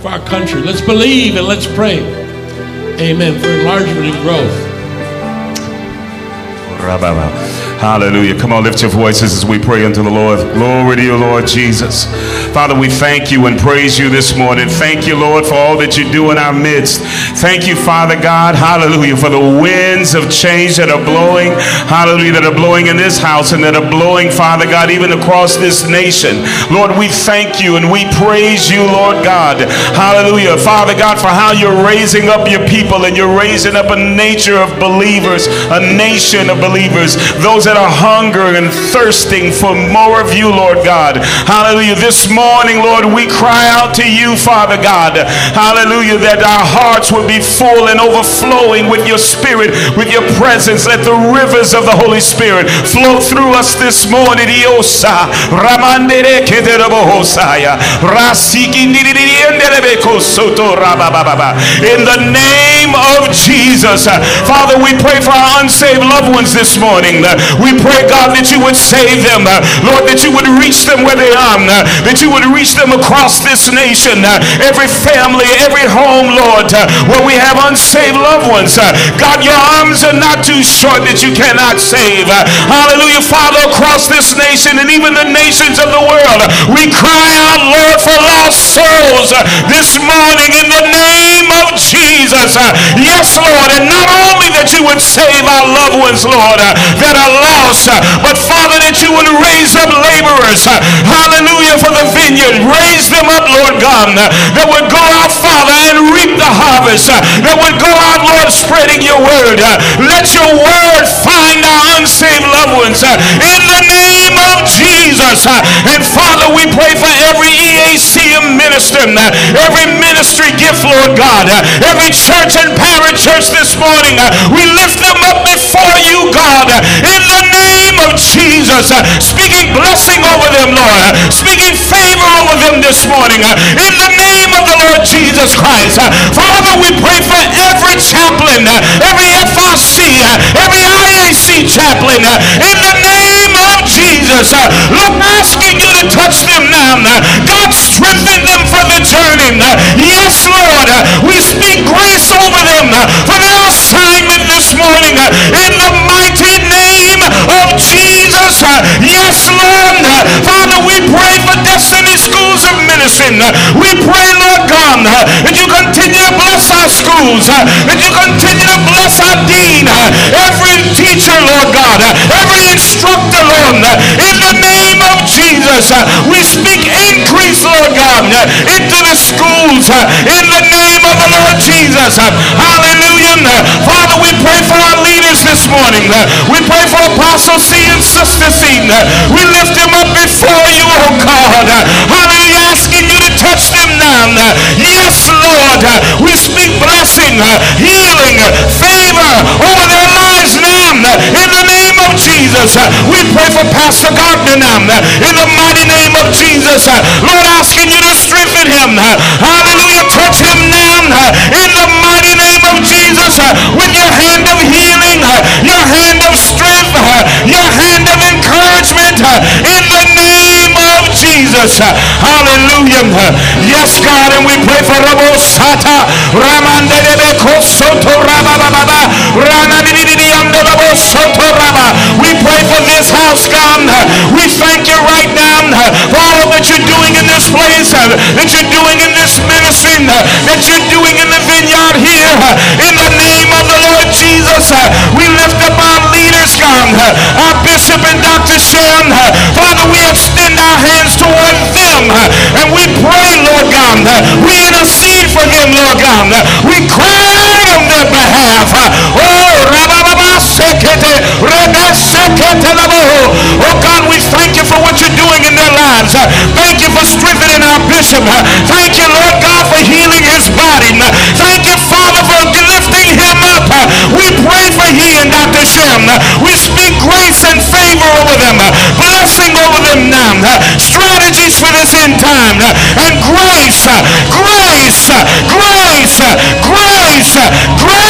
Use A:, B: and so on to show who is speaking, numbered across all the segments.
A: for our country. Let's believe and let's pray. Amen. For enlargement and growth.
B: Hallelujah. Come on, lift your voices as we pray unto the Lord. Glory to you, Lord Jesus. Father, we thank you and praise you this morning. Thank you, Lord, for all that you do in our midst. Thank you, Father God. Hallelujah. For the winds of change that are blowing. Hallelujah. That are blowing in this house and that are blowing, Father God, even across this nation. Lord, we thank you and we praise you, Lord God. Hallelujah. Father God, for how you're raising up your people and you're raising up a nature of believers, a nation of believers, those that are hungering and thirsting for more of you, Lord God. Hallelujah. This morning, Lord, we cry out to you, Father God. Hallelujah. That our hearts will be full and overflowing with your spirit, with your presence. Let the rivers of the Holy Spirit flow through us this morning. Diosa. Ramandere rabababa. In the name of Jesus. Father, we pray for our unsaved loved ones this morning. We pray, God, that you would save them. Lord, that you would reach them where they are. That you would reach them across this nation. Uh, every family, every home, Lord, uh, where we have unsaved loved ones. Uh, God, your arms are not too short that you cannot save. Hallelujah, Father, across this nation and even the nations of the world. We cry out, Lord, for lost souls this morning in the name of Jesus. Yes, Lord, and not only that you would save our loved ones, Lord, that are lost, but Father, laborers, hallelujah, for the vineyard. Raise them up, Lord God, that would go out, Father, and reap the harvest, that would go out, Lord, spreading your word. Let your word find our unsaved loved ones in the name of Jesus. And Father, we pray for every EAC minister, every ministry gift, Lord God, every church and parent church this morning. We lift them up before you, God, in the name of Jesus. Uh, speaking blessing over them, Lord. Uh, speaking favor over them this morning. Uh, in the name of the Lord Jesus Christ. Father, we pray for every chaplain, every FRC, every IAC chaplain. In the name of Jesus. Lord, asking you to touch them now. God, strengthen them for the journey. Yes, Lord. We speak grace over them for their assignment this morning. In the Jesus. Yes, Lord. Medicine. We pray, Lord God, that you continue to bless our schools, that you continue to bless our dean, every teacher, Lord God, every instructor, Lord, in the name of Jesus. We speak increase, Lord God, into the schools, in the name of the Lord Jesus. Hallelujah. Father, we pray for our leaders this morning. We pray for Apostle C and Sister C. We lift them up before you, oh God. Hallelujah. Asking touch them now. Yes, Lord. We speak blessing, healing, favor over their lives now. In the name of Jesus. We pray for Pastor Gardner now. In the mighty name of Jesus. Lord, asking you to strengthen him. Hallelujah. Touch him now. In the mighty name of Jesus. With your hand of healing, your hand of strength, your hand of encouragement. In the name Jesus. Hallelujah. Yes, God, and we pray for Rabo Sata, Ramandebe Kosoto Rabababa, Ranadididiamdabo Soto Raba. We pray for this house, God. We thank you right now for all that you're doing in this place, that you're doing in this ministry, that you're doing in the vineyard here. In the name of the Lord Jesus, we lift up our leaders, God, our bishop and Dr. Shem. Father, we extend our hands toward them and we pray, Lord God. We intercede for them, Lord God. We cry on their behalf. Oh, Oh God, we thank you for what you're doing in their lives. Thank you for strengthening our bishop. Thank you, Lord God, for healing his body. Thank you, Father, for lifting him up. We pray for he and Dr. Shem. We speak grace and favor over them, blessing over them now, strategies for this end time, and grace, grace, grace, grace We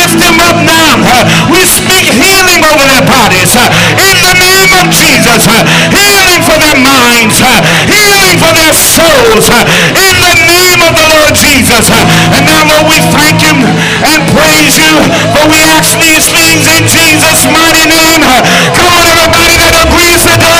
B: lift them up now. We speak healing over their bodies. In the name of Jesus. Healing for their minds. Healing for their souls. In the name of the Lord Jesus. And now, Lord, we thank you and praise you. For we ask these things in Jesus' mighty name. Come on, everybody that agrees today,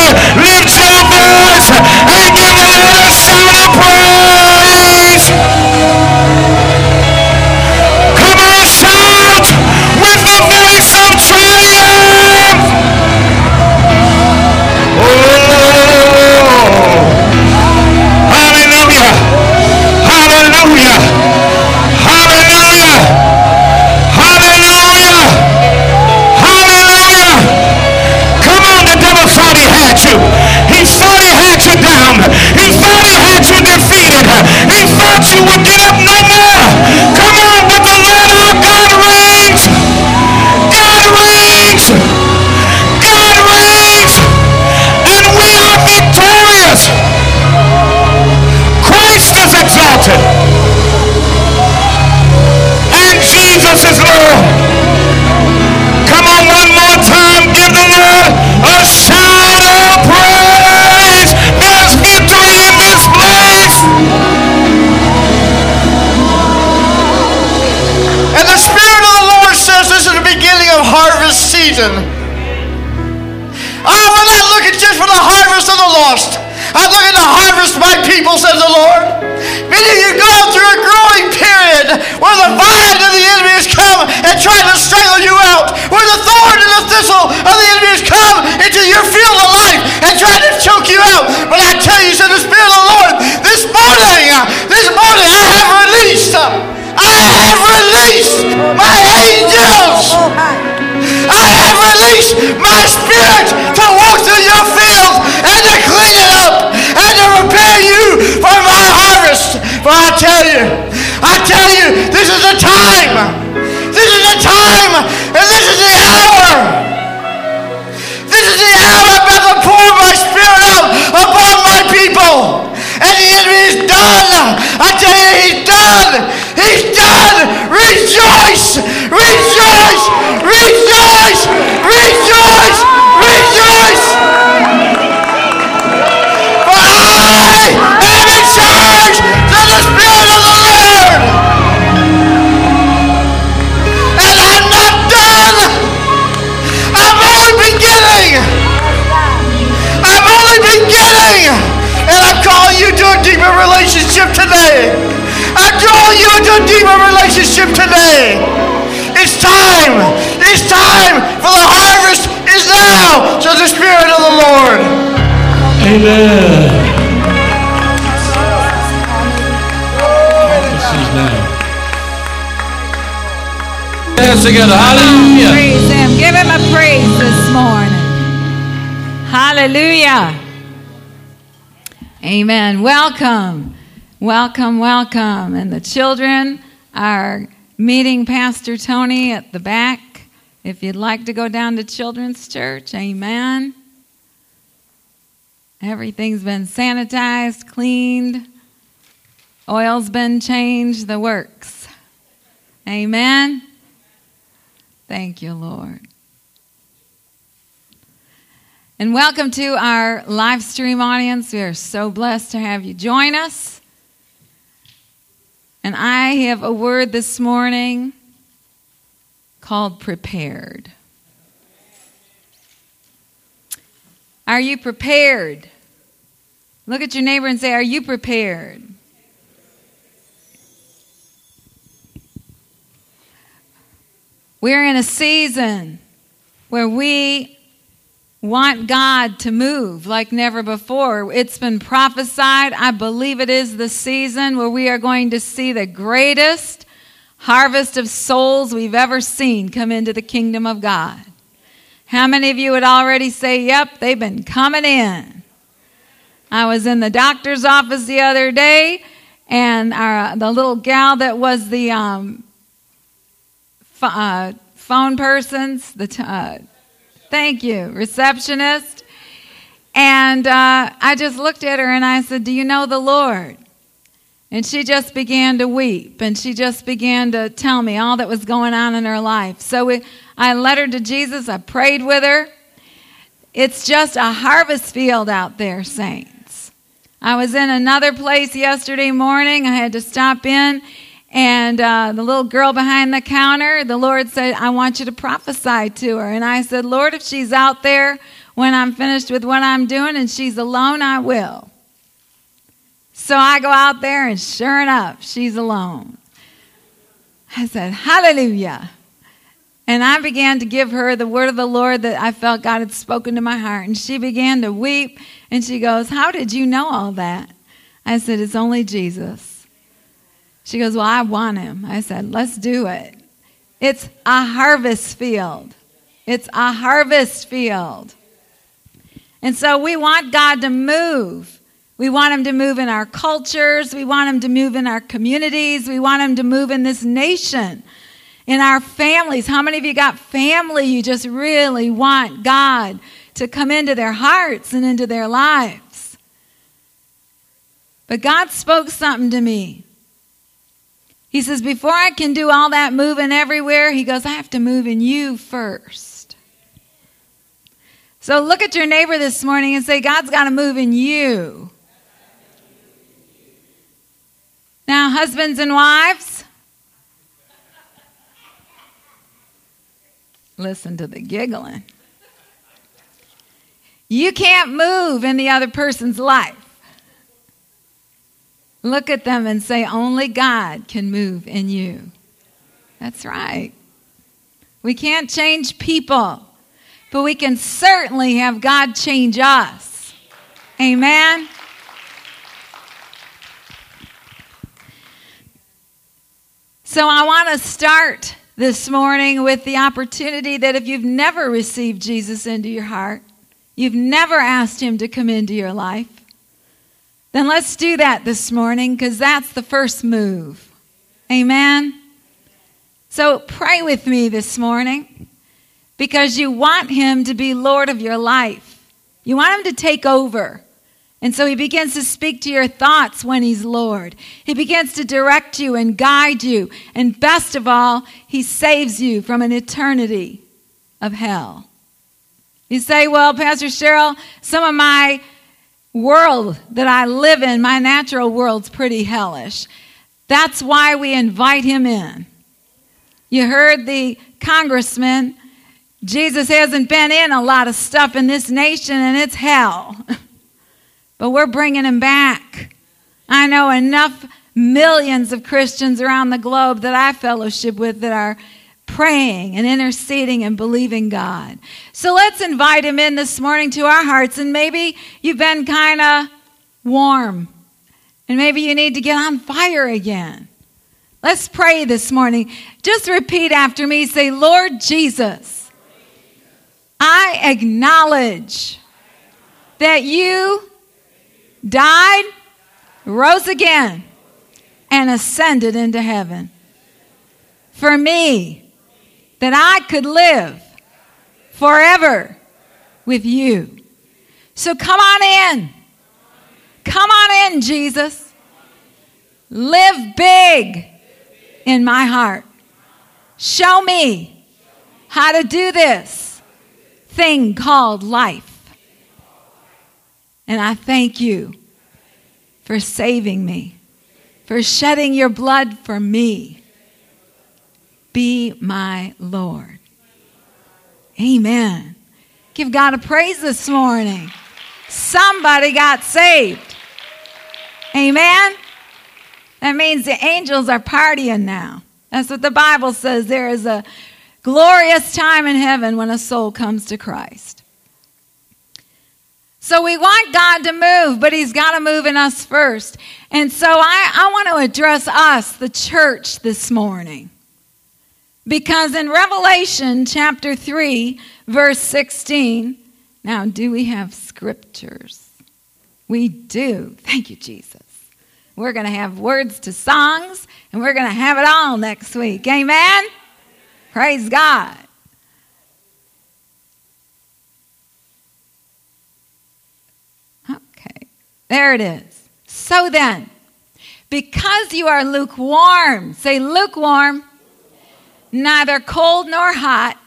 C: Rejoice. Rejoice. Rejoice. Rejoice. Relationship today. It's time. It's time for the harvest is now, says the Spirit of the Lord.
A: Amen. This is now. Hands together. Hallelujah.
D: Praise Him. Give Him a praise this morning. Hallelujah. Amen. Welcome. Welcome, welcome. And the children are meeting Pastor Tony at the back. If you'd like to go down to Children's Church, amen. Everything's been sanitized, cleaned, oil's been changed, the works. Amen. Thank you, Lord. And welcome to our live stream audience. We are so blessed to have you join us. And I have a word this morning called prepared. Are you prepared? Look at your neighbor and say, Are you prepared? We're in a season where we want God to move like never before. It's been prophesied. I believe it is the season where we are going to see the greatest harvest of souls we've ever seen come into the kingdom of God. How many of you would already say, Yep, they've been coming in? I was in the doctor's office the other day, and our, the little gal that was the um, uh, phone persons, the t- uh, thank you, receptionist. And uh, I just looked at her and I said, Do you know the Lord? And she just began to weep and she just began to tell me all that was going on in her life. So we, I led her to Jesus. I prayed with her. It's just a harvest field out there, saints. I was in another place yesterday morning. I had to stop in, and uh, the little girl behind the counter, the Lord said, I want you to prophesy to her. And I said, Lord, if she's out there when I'm finished with what I'm doing and she's alone, I will. So I go out there, and sure enough, she's alone. I said, Hallelujah. And I began to give her the word of the Lord that I felt God had spoken to my heart. And she began to weep. And she goes, How did you know all that? I said, It's only Jesus. She goes, Well, I want him. I said, Let's do it. It's a harvest field. It's a harvest field. And so we want God to move. We want him to move in our cultures. We want him to move in our communities. We want him to move in this nation in our families. How many of you got family you just really want God to come into their hearts and into their lives? But God spoke something to me. He says, Before I can do all that moving everywhere, He goes, I have to move in you first. So look at your neighbor this morning and say, God's got to move in you. Now, husbands and wives, Listen to the giggling. You can't move in the other person's life. Look at them and say, Only God can move in you. That's right. We can't change people, but we can certainly have God change us. Amen. So I want to start this morning with the opportunity that if you've never received Jesus into your heart, you've never asked Him to come into your life, then let's do that this morning because that's the first move. Amen. So pray with me this morning because you want Him to be Lord of your life. You want Him to take over. And so he begins to speak to your thoughts when he's Lord. He begins to direct you and guide you. And best of all, he saves you from an eternity of hell. You say, well, Pastor Cheryl, some of my world that I live in, my natural world's pretty hellish. That's why we invite him in. You heard the congressman, Jesus hasn't been in a lot of stuff in this nation, and it's hell. but we're bringing him back. I know enough millions of Christians around the globe that I fellowship with that are praying and interceding and believing God. So let's invite him in this morning to our hearts. And maybe you've been kind of warm, and maybe you need to get on fire again. Let's pray this morning. Just repeat after me say, Lord Jesus, I acknowledge that you died, rose again, and ascended into heaven. For me, that I could live forever with you. So come on in. Come on in, Jesus. Live big in my heart. Show me how to do this thing called life. And I thank you for saving me, for shedding your blood for me. Be my Lord. Amen. Give God a praise this morning. Somebody got saved. Amen. That means the angels are partying now. That's what the Bible says. There is a glorious time in heaven when a soul comes to Christ. So we want God to move, but He's got to move in us first. And so I, I want to address us, the church, this morning. Because in Revelation chapter 3, verse 16, now do we have scriptures? We do. Thank you, Jesus. We're going to have words to songs, and we're going to have it all next week. Amen? Praise God. Okay, there it is. So then, because you are lukewarm, say lukewarm, neither cold nor hot,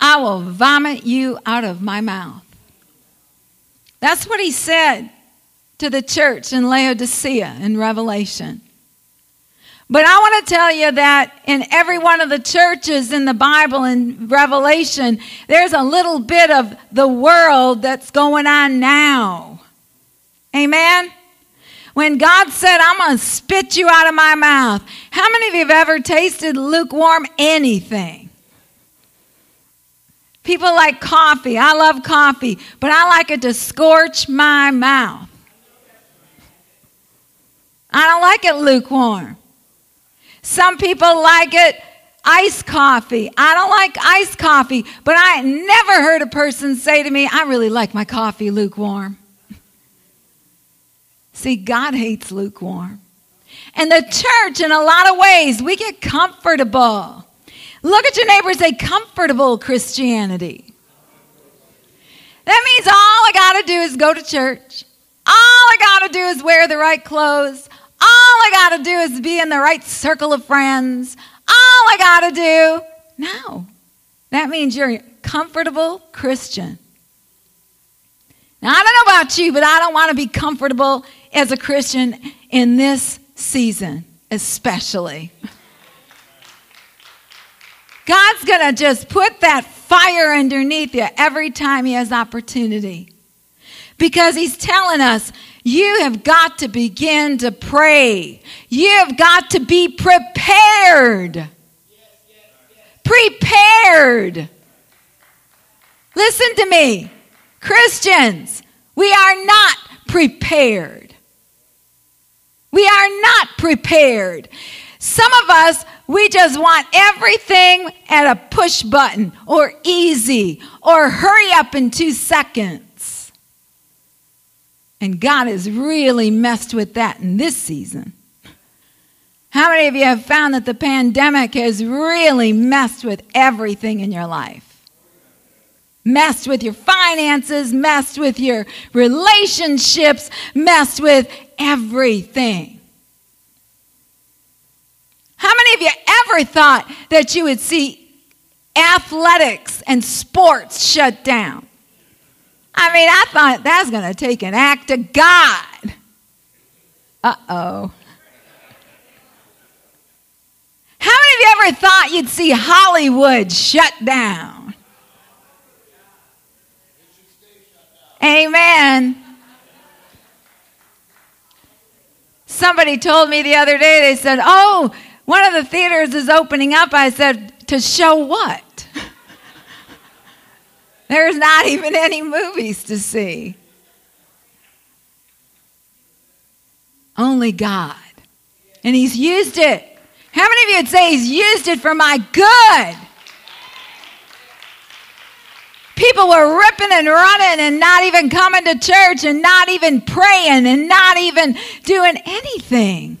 D: I will vomit you out of my mouth. That's what he said to the church in Laodicea in Revelation. But I want to tell you that in every one of the churches in the Bible in Revelation, there's a little bit of the world that's going on now. Amen? When God said, I'm going to spit you out of my mouth, how many of you have ever tasted lukewarm anything? People like coffee. I love coffee, but I like it to scorch my mouth. I don't like it lukewarm. Some people like it iced coffee. I don't like iced coffee, but I never heard a person say to me, I really like my coffee lukewarm. See, God hates lukewarm. And the church, in a lot of ways, we get comfortable. Look at your neighbor and say, comfortable Christianity. That means all I got to do is go to church. All I got to do is wear the right clothes. All I got to do is be in the right circle of friends. All I got to do. No. That means you're a comfortable Christian. Now, I don't know about you, but I don't want to be comfortable as a Christian in this season, especially. God's going to just put that fire underneath you every time He has opportunity. Because He's telling us, you have got to begin to pray. You have got to be prepared. Prepared. Listen to me. Christians, we are not prepared. We are not prepared. Some of us, we just want everything at a push button or easy or hurry up in two seconds. And God has really messed with that in this season. How many of you have found that the pandemic has really messed with everything in your life? messed with your finances, messed with your relationships, messed with everything. How many of you ever thought that you would see athletics and sports shut down? I mean, I thought that's going to take an act of God. Uh oh. How many of you ever thought you'd see Hollywood shut down? Amen. Somebody told me the other day, they said, Oh, one of the theaters is opening up. I said, To show what? There's not even any movies to see. Only God. And He's used it. How many of you would say He's used it for my good? People were ripping and running and not even coming to church and not even praying and not even doing anything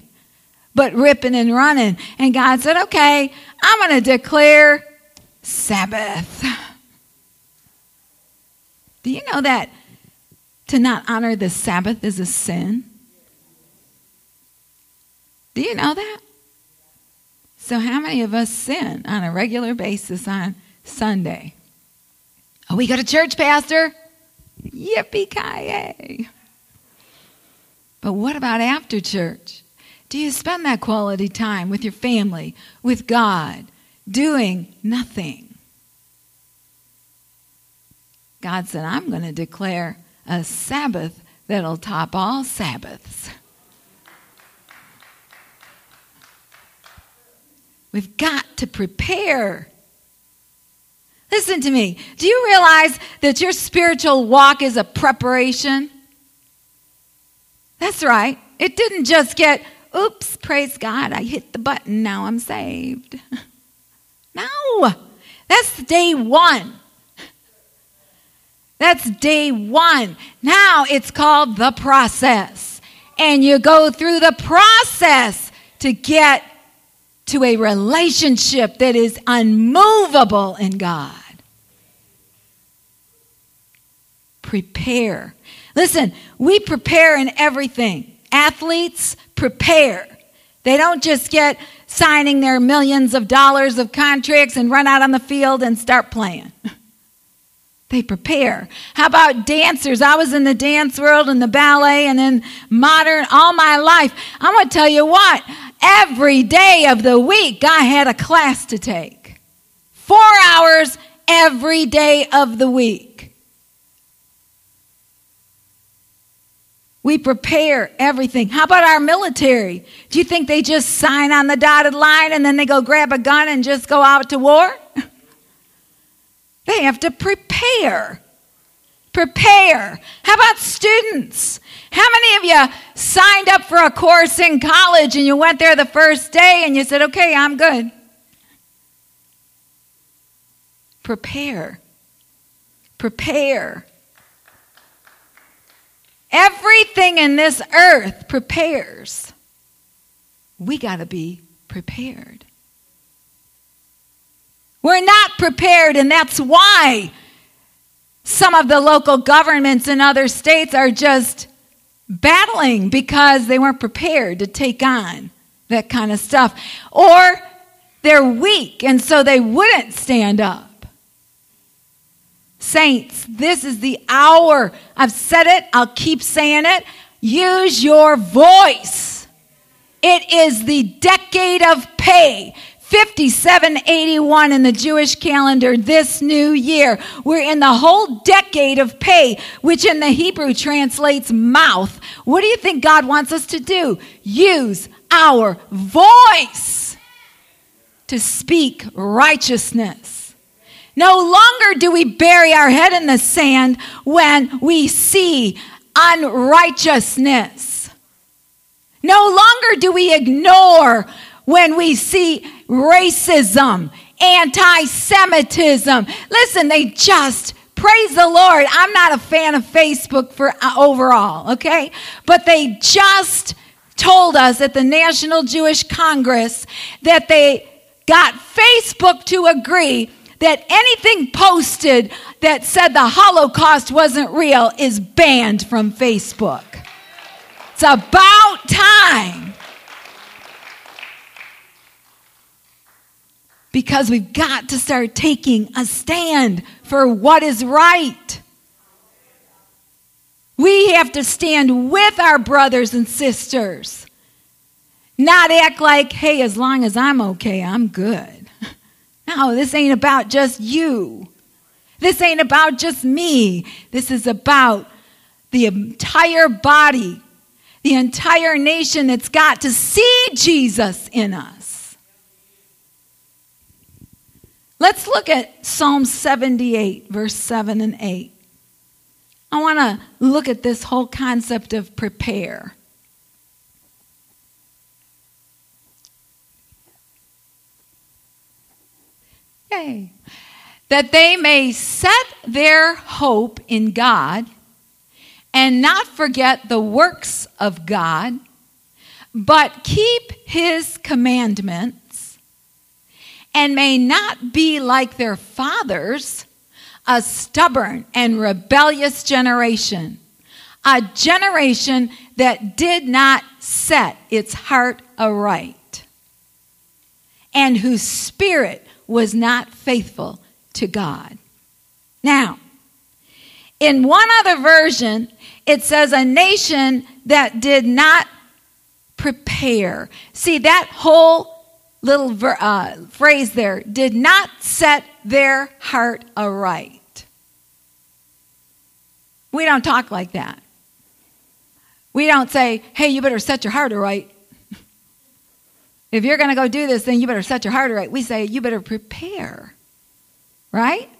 D: but ripping and running. And God said, Okay, I'm going to declare Sabbath. Do you know that to not honor the Sabbath is a sin? Do you know that? So, how many of us sin on a regular basis on Sunday? Oh, we go to church, Pastor. Yippee ki But what about after church? Do you spend that quality time with your family, with God, doing nothing? God said, I'm going to declare a Sabbath that'll top all Sabbaths. We've got to prepare Listen to me. Do you realize that your spiritual walk is a preparation? That's right. It didn't just get, oops, praise God, I hit the button, now I'm saved. No, that's day one. That's day one. Now it's called the process. And you go through the process to get to a relationship that is unmovable in God. Prepare. Listen, we prepare in everything. Athletes prepare. They don't just get signing their millions of dollars of contracts and run out on the field and start playing. They prepare. How about dancers? I was in the dance world and the ballet and in modern all my life. I'm going to tell you what, every day of the week I had a class to take. Four hours every day of the week. We prepare everything. How about our military? Do you think they just sign on the dotted line and then they go grab a gun and just go out to war? They have to prepare. Prepare. How about students? How many of you signed up for a course in college and you went there the first day and you said, okay, I'm good? Prepare. Prepare. Everything in this earth prepares. We got to be prepared. We're not prepared, and that's why some of the local governments in other states are just battling because they weren't prepared to take on that kind of stuff. Or they're weak, and so they wouldn't stand up. Saints, this is the hour. I've said it, I'll keep saying it. Use your voice. It is the decade of pay. 5781 in the Jewish calendar this new year. We're in the whole decade of pay, which in the Hebrew translates mouth. What do you think God wants us to do? Use our voice to speak righteousness. No longer do we bury our head in the sand when we see unrighteousness. No longer do we ignore when we see racism, anti Semitism. Listen, they just praise the Lord. I'm not a fan of Facebook for uh, overall, okay? But they just told us at the National Jewish Congress that they got Facebook to agree that anything posted that said the Holocaust wasn't real is banned from Facebook. It's about time. because we've got to start taking a stand for what is right. We have to stand with our brothers and sisters, not act like, hey, as long as I'm okay, I'm good. No, this ain't about just you. This ain't about just me. This is about the entire body, the entire nation that's got to see Jesus in us. Let's look at Psalm 78, verse 7 and 8. I want to look at this whole concept of prepare. Yay. That they may set their hope in God and not forget the works of God, but keep his commandments and may not be like their fathers, a stubborn and rebellious generation, a generation that did not set its heart aright, and whose spirit was not faithful to God. Now, in one other version, it says a nation that did not prepare. See, that whole little ver, uh, phrase there did not set their heart aright. We don't talk like that. We don't say, hey, you better set your heart aright. If you're going to go do this, then you better set your heart right. We say, you better prepare. Right?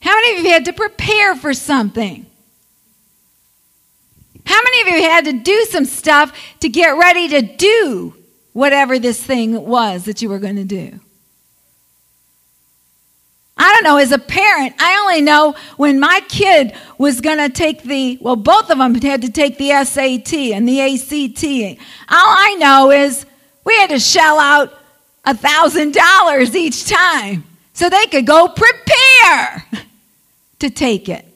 D: How many of you had to prepare for something? How many of you had to do some stuff to get ready to do whatever this thing was that you were going to do. I don't know, as a parent, I only know when my kid was going to take the, well, both of them had to take the SAT and the ACT. All I know is we had to shell out a $1,000 each time so they could go prepare to take it.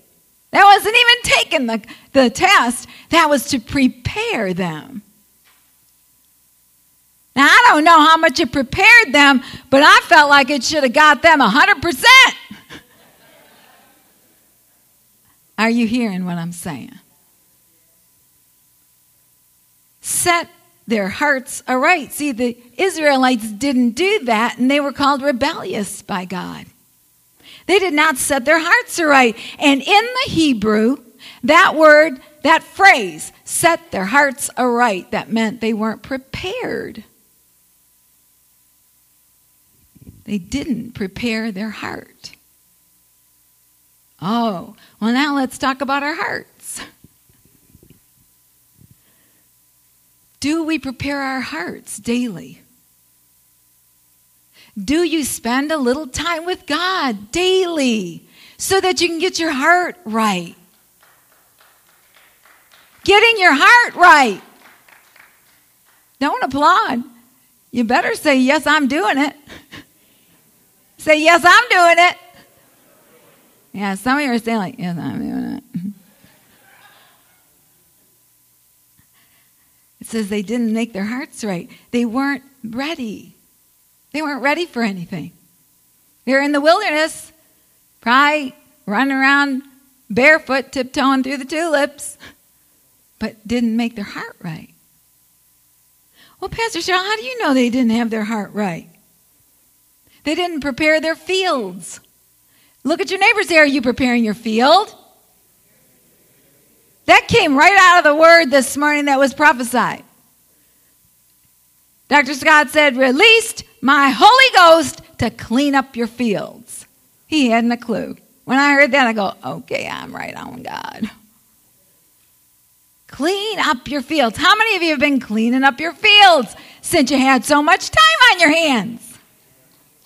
D: That wasn't even taking the, the test, that was to prepare them. Now, I don't know how much it prepared them, but I felt like it should have got them 100%. Are you hearing what I'm saying? Set their hearts aright. See, the Israelites didn't do that, and they were called rebellious by God. They did not set their hearts aright. And in the Hebrew, that word, that phrase, set their hearts aright, that meant they weren't prepared. They didn't prepare their heart. Oh, well, now let's talk about our hearts. Do we prepare our hearts daily? Do you spend a little time with God daily so that you can get your heart right? Getting your heart right. Don't applaud. You better say, Yes, I'm doing it. Say, Yes, I'm doing it. Yeah, some of you are saying, like, Yes, I'm doing it. It says they didn't make their hearts right, they weren't ready. They weren't ready for anything. They were in the wilderness, probably running around barefoot, tiptoeing through the tulips, but didn't make their heart right. Well, Pastor Cheryl, how do you know they didn't have their heart right? They didn't prepare their fields. Look at your neighbors there. Are you preparing your field? That came right out of the word this morning that was prophesied. Dr. Scott said, released my Holy Ghost to clean up your fields. He hadn't a clue. When I heard that, I go, okay, I'm right on God. Clean up your fields. How many of you have been cleaning up your fields since you had so much time on your hands?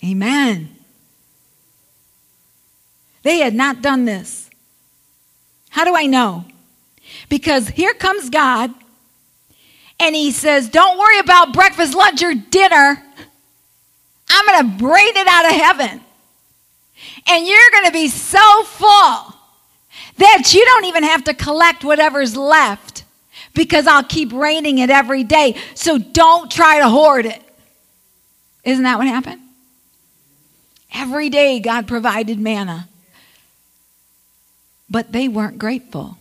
D: Amen. They had not done this. How do I know? Because here comes God and he says, Don't worry about breakfast, lunch, or dinner. I'm going to brain it out of heaven. And you're going to be so full that you don't even have to collect whatever's left because I'll keep raining it every day. So don't try to hoard it. Isn't that what happened? Every day God provided manna. But they weren't grateful.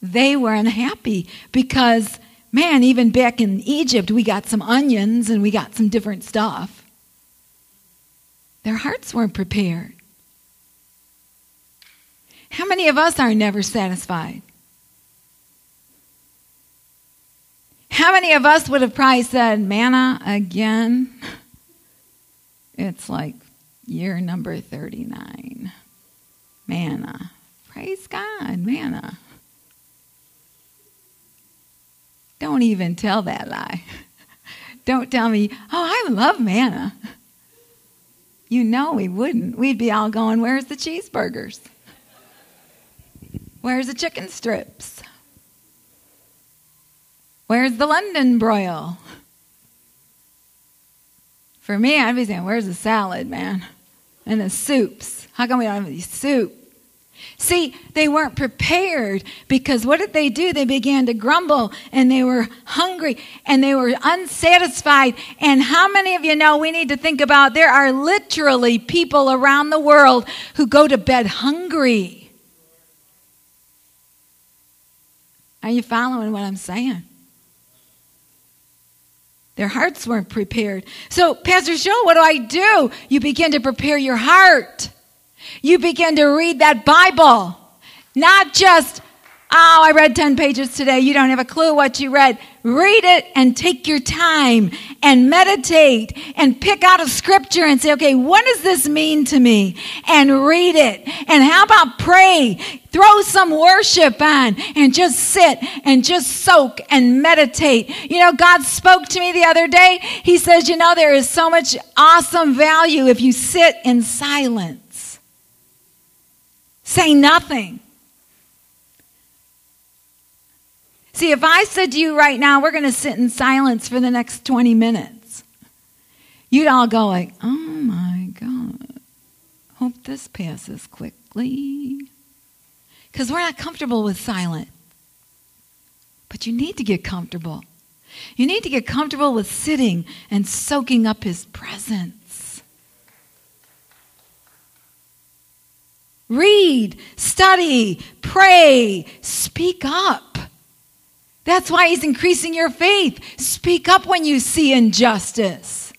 D: They were unhappy because man, even back in Egypt, we got some onions and we got some different stuff. Their hearts weren't prepared. How many of us are never satisfied? How many of us would have probably said, manna again? It's like year number 39. Manna. Uh, praise God, manna. Uh. Don't even tell that lie. Don't tell me, oh, I love manna. Uh. You know we wouldn't. We'd be all going, where's the cheeseburgers? Where's the chicken strips? Where's the London broil? For me, I'd be saying, where's the salad, man? And the soups. How come we don't have any soup? See, they weren't prepared because what did they do? They began to grumble and they were hungry and they were unsatisfied. And how many of you know we need to think about there are literally people around the world who go to bed hungry? Are you following what I'm saying? Their hearts weren't prepared. So, Pastor Joe, what do I do? You begin to prepare your heart. You begin to read that Bible. Not just, oh, I read 10 pages today. You don't have a clue what you read. Read it and take your time and meditate and pick out a scripture and say, okay, what does this mean to me? And read it. And how about pray? Throw some worship on and just sit and just soak and meditate. You know, God spoke to me the other day. He says, you know, there is so much awesome value if you sit in silence. Say nothing. See, if I said to you right now, we're going to sit in silence for the next 20 minutes, you'd all go like, oh my God, Hope this passes quickly. Because we're not comfortable with silent. But you need to get comfortable. You need to get comfortable with sitting and soaking up His presence. Read, study, pray, speak up. That's why He's increasing your faith. Speak up when you see injustice.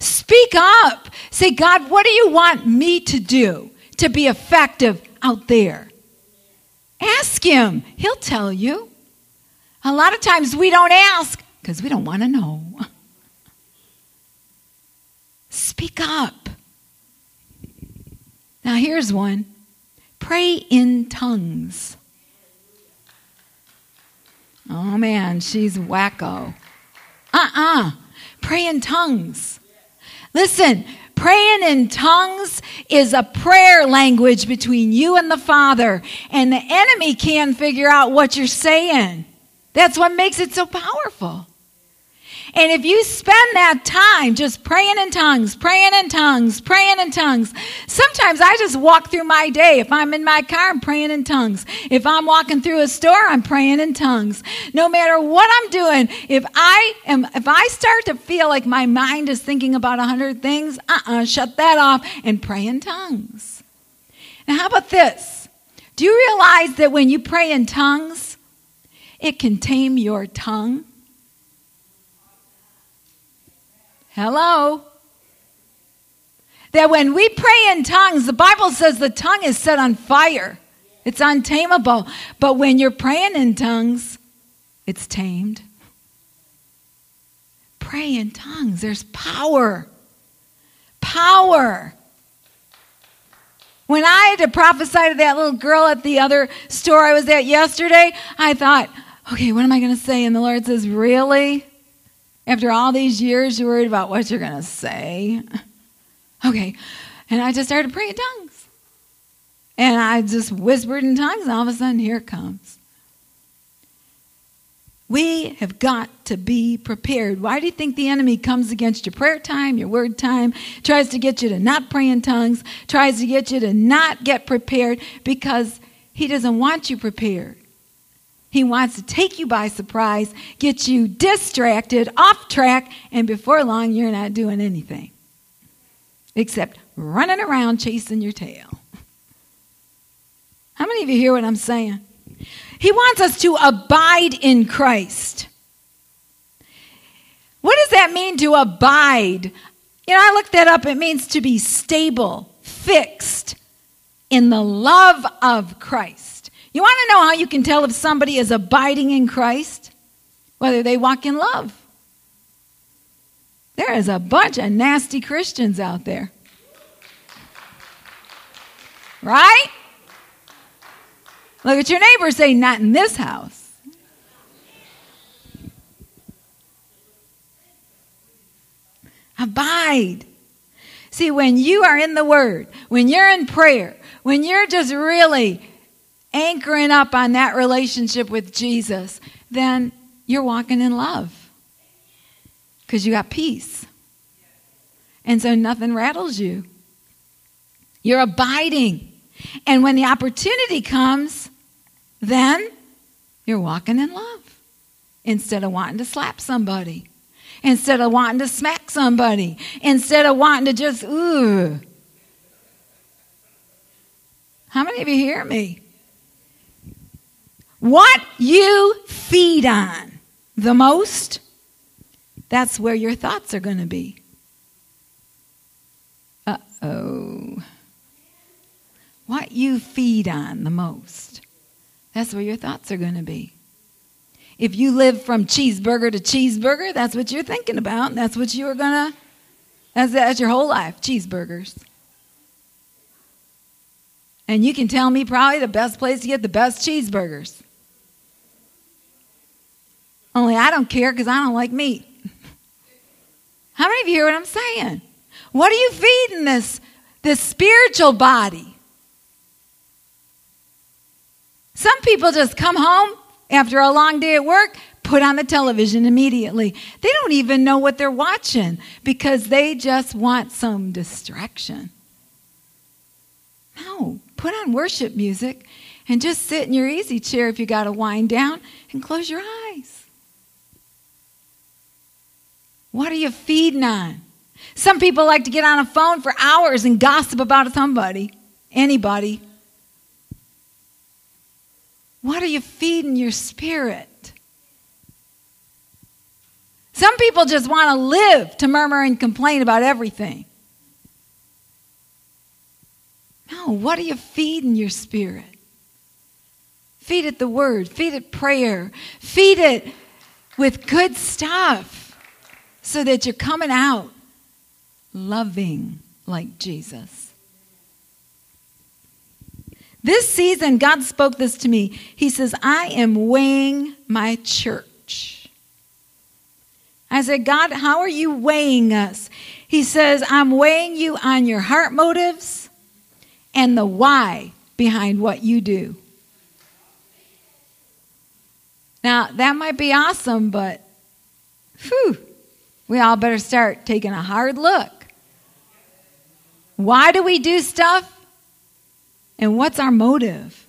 D: Speak up. Say, God, what do you want me to do to be effective out there? Ask Him, He'll tell you. A lot of times we don't ask because we don't want to know. Speak up. Now, here's one pray in tongues. Oh man, she's wacko. Uh uh-uh. uh. Pray in tongues. Listen, praying in tongues is a prayer language between you and the Father, and the enemy can't figure out what you're saying. That's what makes it so powerful. And if you spend that time just praying in tongues, praying in tongues, praying in tongues, sometimes I just walk through my day. If I'm in my car, I'm praying in tongues. If I'm walking through a store, I'm praying in tongues. No matter what I'm doing, if I am, if I start to feel like my mind is thinking about a hundred things, uh-uh, shut that off and pray in tongues. Now, how about this? Do you realize that when you pray in tongues, it can tame your tongue. Hello? That when we pray in tongues, the Bible says the tongue is set on fire. It's untamable. But when you're praying in tongues, it's tamed. Pray in tongues. There's power. Power. When I had to prophesy to that little girl at the other store I was at yesterday, I thought, okay, what am I going to say? And the Lord says, Really? After all these years, you're worried about what you're going to say? Okay. And I just started praying in tongues. And I just whispered in tongues, and all of a sudden, here comes. We have got to be prepared. Why do you think the enemy comes against your prayer time, your word time, tries to get you to not pray in tongues, tries to get you to not get prepared because he doesn't want you prepared. He wants to take you by surprise, get you distracted, off track, and before long, you're not doing anything except running around chasing your tail. How many of you hear what I'm saying? He wants us to abide in Christ. What does that mean to abide? You know, I looked that up. It means to be stable, fixed in the love of Christ. You want to know how you can tell if somebody is abiding in Christ? Whether they walk in love. There is a bunch of nasty Christians out there. Right? Look at your neighbor say, Not in this house. Abide. See, when you are in the Word, when you're in prayer, when you're just really anchoring up on that relationship with Jesus, then you're walking in love because you got peace. And so nothing rattles you. You're abiding. And when the opportunity comes, then you're walking in love instead of wanting to slap somebody, instead of wanting to smack somebody, instead of wanting to just, ooh. How many of you hear me? What you feed on the most, that's where your thoughts are going to be. Uh oh. What you feed on the most, that's where your thoughts are going to be. If you live from cheeseburger to cheeseburger, that's what you're thinking about. That's what you're going to, that's, that's your whole life cheeseburgers. And you can tell me probably the best place to get the best cheeseburgers. Only I don't care because I don't like meat. How many of you hear what I'm saying? What are you feeding this, this spiritual body? Some people just come home after a long day at work, put on the television immediately. They don't even know what they're watching because they just want some distraction. No, put on worship music and just sit in your easy chair if you got to wind down and close your eyes. What are you feeding on? Some people like to get on a phone for hours and gossip about somebody, anybody. What are you feeding your spirit? Some people just want to live to murmur and complain about everything. No, what are you feeding your spirit? Feed it the word, feed it prayer, feed it with good stuff so that you're coming out loving like Jesus. This season, God spoke this to me. He says, I am weighing my church. I said, God, how are you weighing us? He says, I'm weighing you on your heart motives and the why behind what you do. Now, that might be awesome, but whew, we all better start taking a hard look. Why do we do stuff? And what's our motive?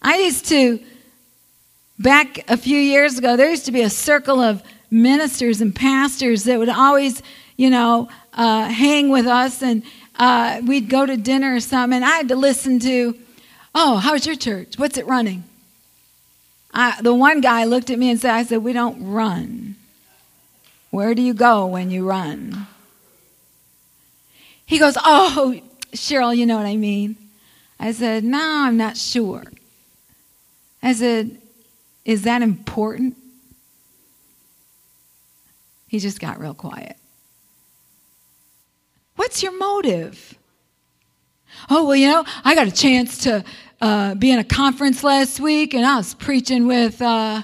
D: I used to, back a few years ago, there used to be a circle of ministers and pastors that would always, you know, uh, hang with us and uh, we'd go to dinner or something. And I had to listen to, oh, how's your church? What's it running? I, the one guy looked at me and said, I said, we don't run. Where do you go when you run? He goes, Oh, Cheryl, you know what I mean. I said, No, I'm not sure. I said, Is that important? He just got real quiet. What's your motive? Oh, well, you know, I got a chance to uh, be in a conference last week and I was preaching with, uh,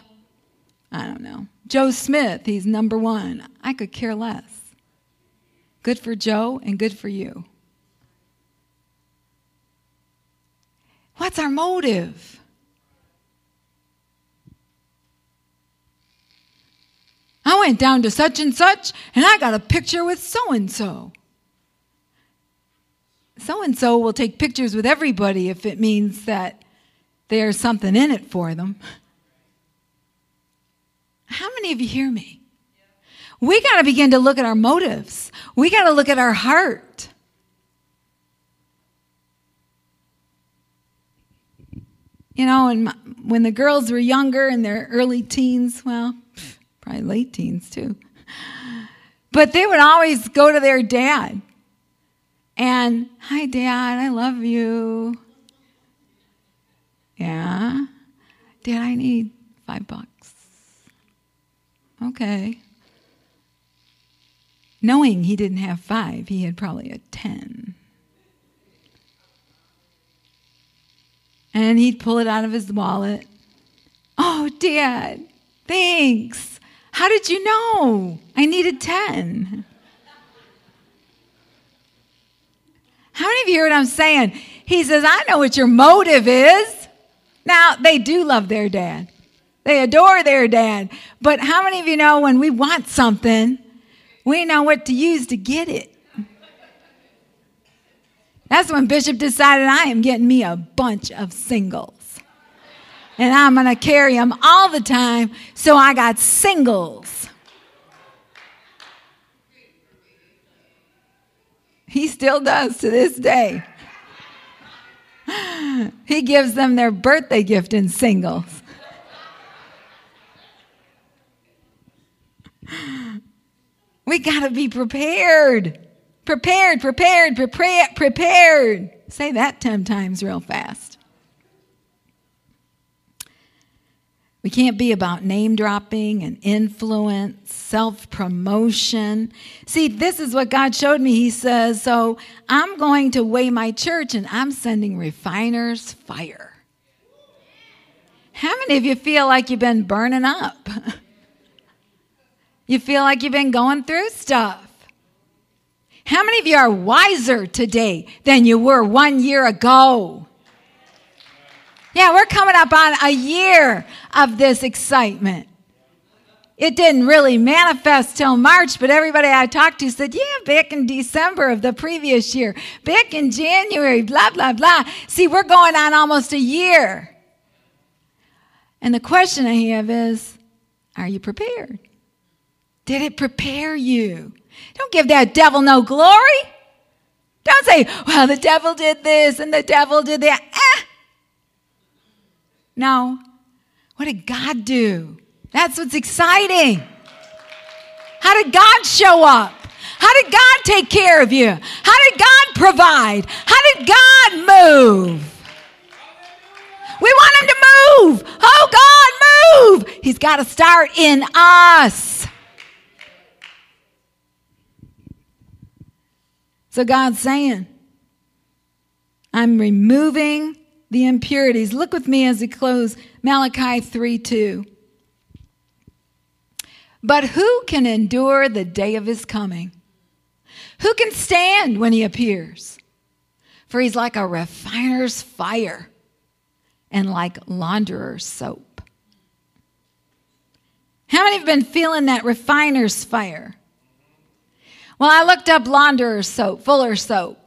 D: I don't know, Joe Smith, he's number one. I could care less. Good for Joe and good for you. What's our motive? I went down to such and such and I got a picture with so and so. So and so will take pictures with everybody if it means that there's something in it for them. How many of you hear me? We got to begin to look at our motives. We got to look at our heart. You know, and my, when the girls were younger in their early teens, well, probably late teens too, but they would always go to their dad and, hi, dad, I love you. Yeah. Dad, I need five bucks. Okay. Knowing he didn't have five, he had probably a ten. And he'd pull it out of his wallet. Oh, Dad, thanks. How did you know? I needed 10. How many of you hear what I'm saying? He says, I know what your motive is. Now, they do love their dad. They adore their dad. But how many of you know when we want something, we know what to use to get it? That's when Bishop decided I am getting me a bunch of singles. And I'm going to carry them all the time, so I got singles. He still does to this day. He gives them their birthday gift in singles. We got to be prepared. Prepared, prepared, prepared, prepared. Say that 10 times real fast. We can't be about name dropping and influence, self promotion. See, this is what God showed me. He says, So I'm going to weigh my church and I'm sending refiners fire. How many of you feel like you've been burning up? You feel like you've been going through stuff. How many of you are wiser today than you were one year ago? Yeah, we're coming up on a year of this excitement. it didn't really manifest till March, but everybody I talked to said, yeah, back in December of the previous year, back in January, blah, blah, blah. See, we're going on almost a year. And the question I have is, are you prepared? Did it prepare you? Don't give that devil no glory. Don't say, well, the devil did this and the devil did that. Eh. No. What did God do? That's what's exciting. How did God show up? How did God take care of you? How did God provide? How did God move? We want Him to move. Oh, God, move. He's got to start in us. So God's saying, I'm removing the impurities. Look with me as we close Malachi 3 2. But who can endure the day of his coming? Who can stand when he appears? For he's like a refiner's fire and like launderer's soap. How many have been feeling that refiner's fire? Well, I looked up launderer's soap, Fuller soap.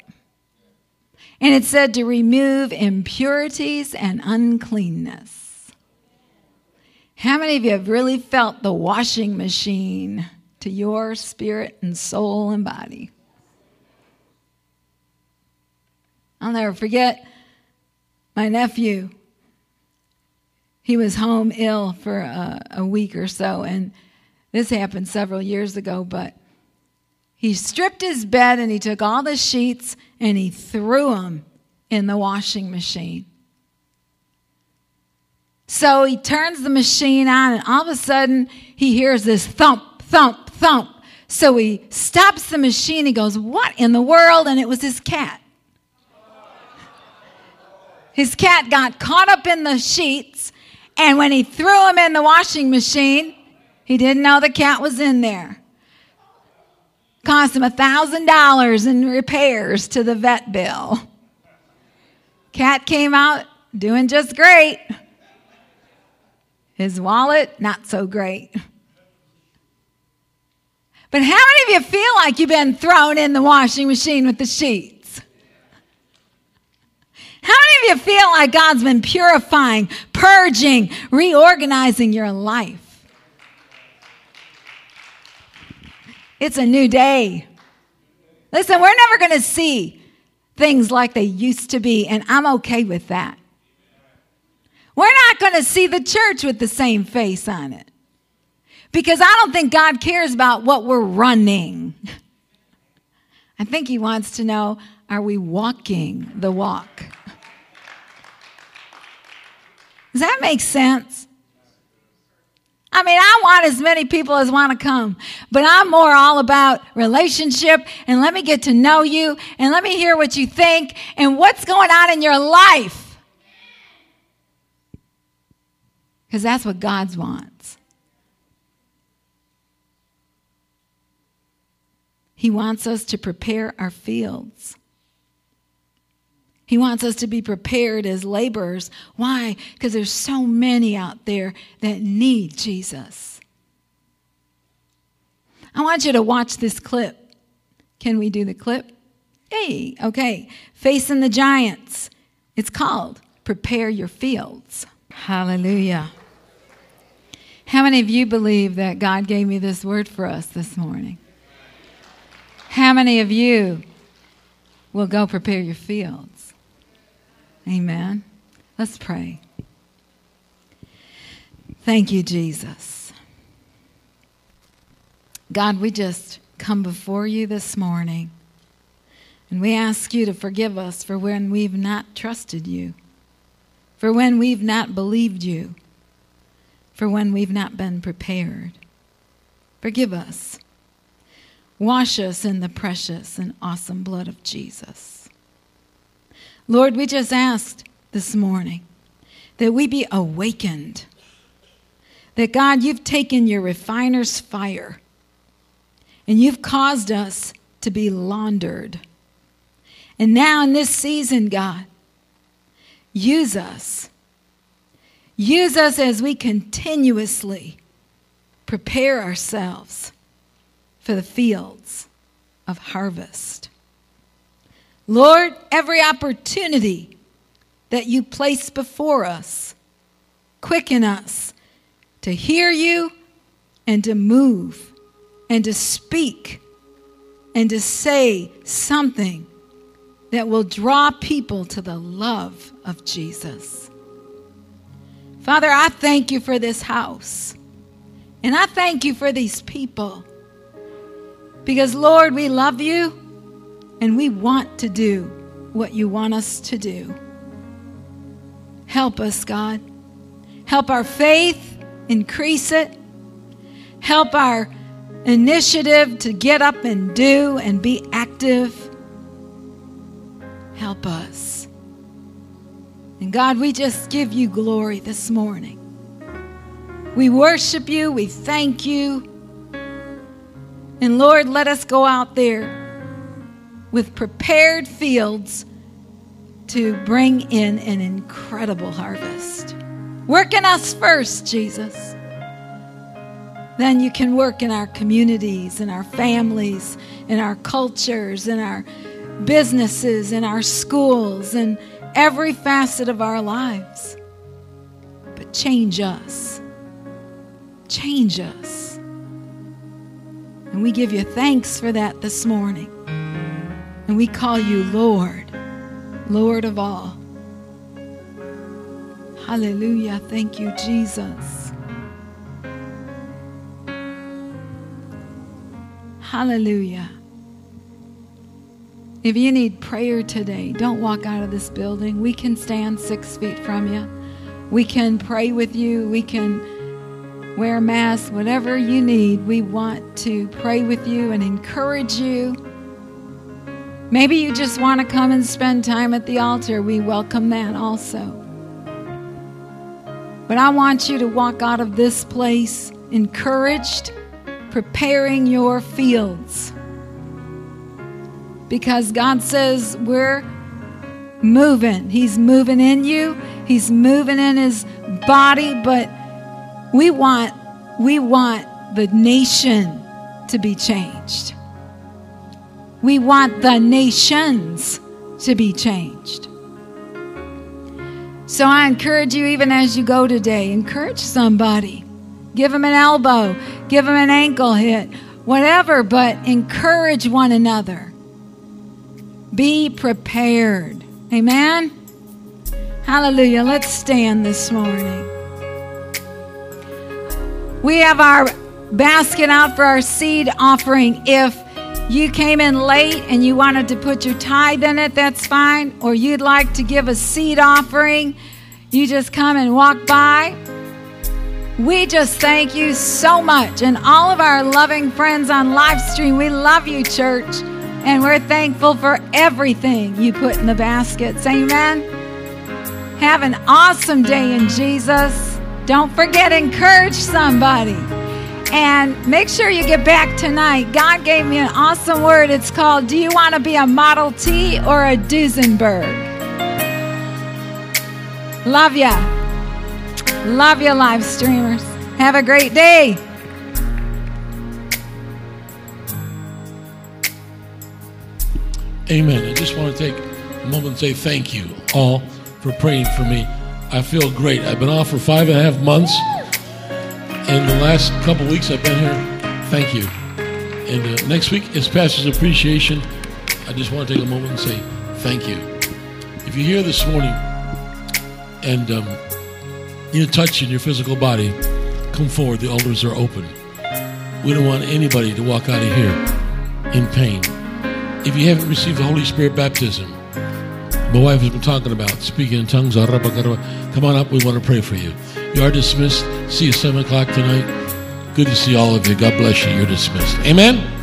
D: And it said to remove impurities and uncleanness. How many of you have really felt the washing machine to your spirit and soul and body? I'll never forget my nephew. He was home ill for a, a week or so, and this happened several years ago, but he stripped his bed and he took all the sheets and he threw them in the washing machine. So he turns the machine on, and all of a sudden he hears this thump, thump, thump. So he stops the machine. He goes, What in the world? And it was his cat. His cat got caught up in the sheets, and when he threw him in the washing machine, he didn't know the cat was in there. Cost him a $1,000 in repairs to the vet bill. Cat came out doing just great. His wallet, not so great. But how many of you feel like you've been thrown in the washing machine with the sheets? How many of you feel like God's been purifying, purging, reorganizing your life? It's a new day. Listen, we're never going to see things like they used to be, and I'm okay with that. We're not going to see the church with the same face on it. Because I don't think God cares about what we're running. I think He wants to know are we walking the walk? Does that make sense? I mean, I want as many people as want to come, but I'm more all about relationship and let me get to know you and let me hear what you think and what's going on in your life. Because that's what God wants. He wants us to prepare our fields. He wants us to be prepared as laborers. Why? Because there's so many out there that need Jesus. I want you to watch this clip. Can we do the clip? Hey, okay. Facing the Giants. It's called Prepare Your Fields. Hallelujah. How many of you believe that God gave me this word for us this morning? How many of you will go prepare your fields? Amen. Let's pray. Thank you, Jesus. God, we just come before you this morning and we ask you to forgive us for when we've not trusted you, for when we've not believed you for when we've not been prepared. Forgive us. Wash us in the precious and awesome blood of Jesus. Lord, we just asked this morning that we be awakened. That God, you've taken your refiner's fire and you've caused us to be laundered. And now in this season, God, use us Use us as we continuously prepare ourselves for the fields of harvest. Lord, every opportunity that you place before us, quicken us to hear you and to move and to speak and to say something that will draw people to the love of Jesus. Father, I thank you for this house. And I thank you for these people. Because, Lord, we love you and we want to do what you want us to do. Help us, God. Help our faith, increase it. Help our initiative to get up and do and be active. Help us. And God, we just give you glory this morning. We worship you. We thank you. And Lord, let us go out there with prepared fields to bring in an incredible harvest. Work in us first, Jesus. Then you can work in our communities, in our families, in our cultures, in our businesses, in our schools, in every facet of our lives. But change us change us. And we give you thanks for that this morning. And we call you Lord, Lord of all. Hallelujah. Thank you, Jesus. Hallelujah. If you need prayer today, don't walk out of this building. We can stand six feet from you. We can pray with you. We can wear a mask, whatever you need. We want to pray with you and encourage you. Maybe you just want to come and spend time at the altar. We welcome that also. But I want you to walk out of this place encouraged, preparing your fields. Because God says we're moving. He's moving in you, He's moving in His body, but we want, we want the nation to be changed. We want the nations to be changed. So I encourage you, even as you go today, encourage somebody. Give them an elbow, give them an ankle hit, whatever, but encourage one another. Be prepared. Amen? Hallelujah. Let's stand this morning. We have our basket out for our seed offering. If you came in late and you wanted to put your tithe in it, that's fine. Or you'd like to give a seed offering, you just come and walk by. We just thank you so much. And all of our loving friends on live stream, we love you, church. And we're thankful for everything you put in the baskets. Amen. Have an awesome day in Jesus. Don't forget, encourage somebody. And make sure you get back tonight. God gave me an awesome word. It's called Do You Want to Be a Model T or a Duesenberg? Love ya. Love you, live streamers. Have a great day.
A: Amen. I just want to take a moment and say thank you all for praying for me. I feel great. I've been off for five and a half months. In the last couple weeks I've been here, thank you. And uh, next week is Pastor's Appreciation. I just want to take a moment and say thank you. If you're here this morning and um, need a touch in your physical body, come forward. The altars are open. We don't want anybody to walk out of here in pain. If you haven't received the Holy Spirit baptism, my wife has been talking about speaking in tongues. Come on up. We want to pray for you. You are dismissed. See you 7 o'clock tonight. Good to see all of you. God bless you. You're dismissed. Amen.